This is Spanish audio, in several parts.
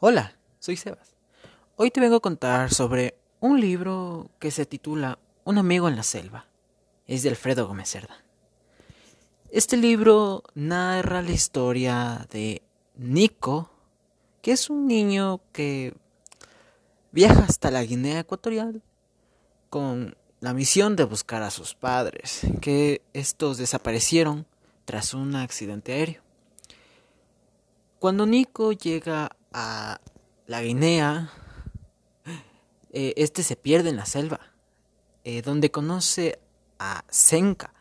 Hola, soy Sebas. Hoy te vengo a contar sobre un libro que se titula Un amigo en la selva. Es de Alfredo Gómez Cerda. Este libro narra la historia de Nico, que es un niño que viaja hasta la Guinea Ecuatorial con la misión de buscar a sus padres, que estos desaparecieron tras un accidente aéreo. Cuando Nico llega a la Guinea, eh, este se pierde en la selva, eh, donde conoce a Senka,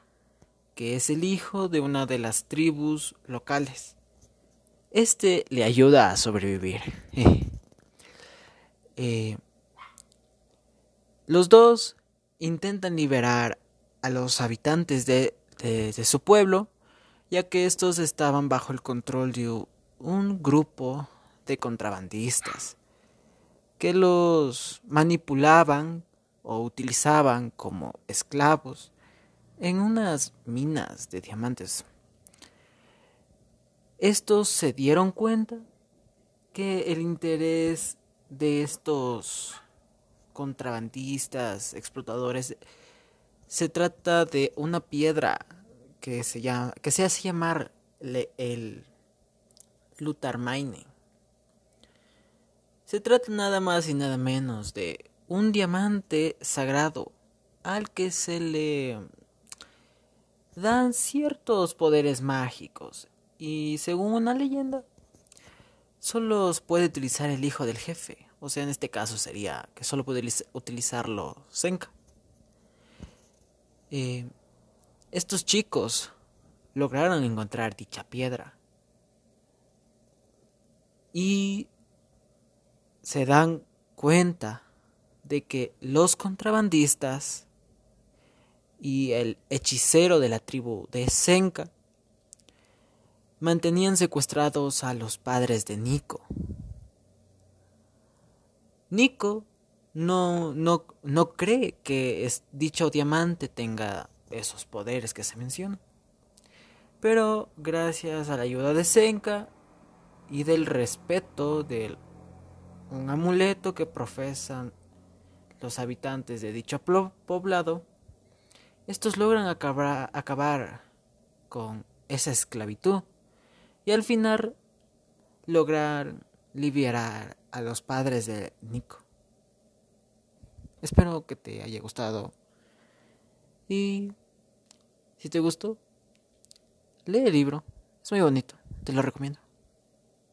que es el hijo de una de las tribus locales. Este le ayuda a sobrevivir. Eh, los dos intentan liberar a los habitantes de, su pueblo, ya que estos estaban bajo el control de un grupo de contrabandistas que los manipulaban o utilizaban como esclavos en unas minas de diamantes. Estos se dieron cuenta que el interés de estos contrabandistas, explotadores, se trata de una piedra que se llama, que se hace llamar el Lutarmaine. Se trata nada más y nada menos de un diamante sagrado al que se le dan ciertos poderes mágicos. Y según una leyenda solo los puede utilizar el hijo del jefe, o sea en este caso sería que solo puede utilizarlo Senka. Eh, estos chicos lograron encontrar dicha piedra. Y se dan cuenta de que los contrabandistas y el hechicero de la tribu de Senka mantenían secuestrados a los padres de Nico. Nico no, no, no cree que dicho diamante tenga esos poderes que se mencionan. Pero gracias a la ayuda de Senka y del respeto de un amuleto que profesan los habitantes de dicho poblado, estos logran acabar, acabar con esa esclavitud y al final lograr liberar a los padres de Nico. Espero que te haya gustado y si te gustó, lee el libro, es muy bonito, te lo recomiendo.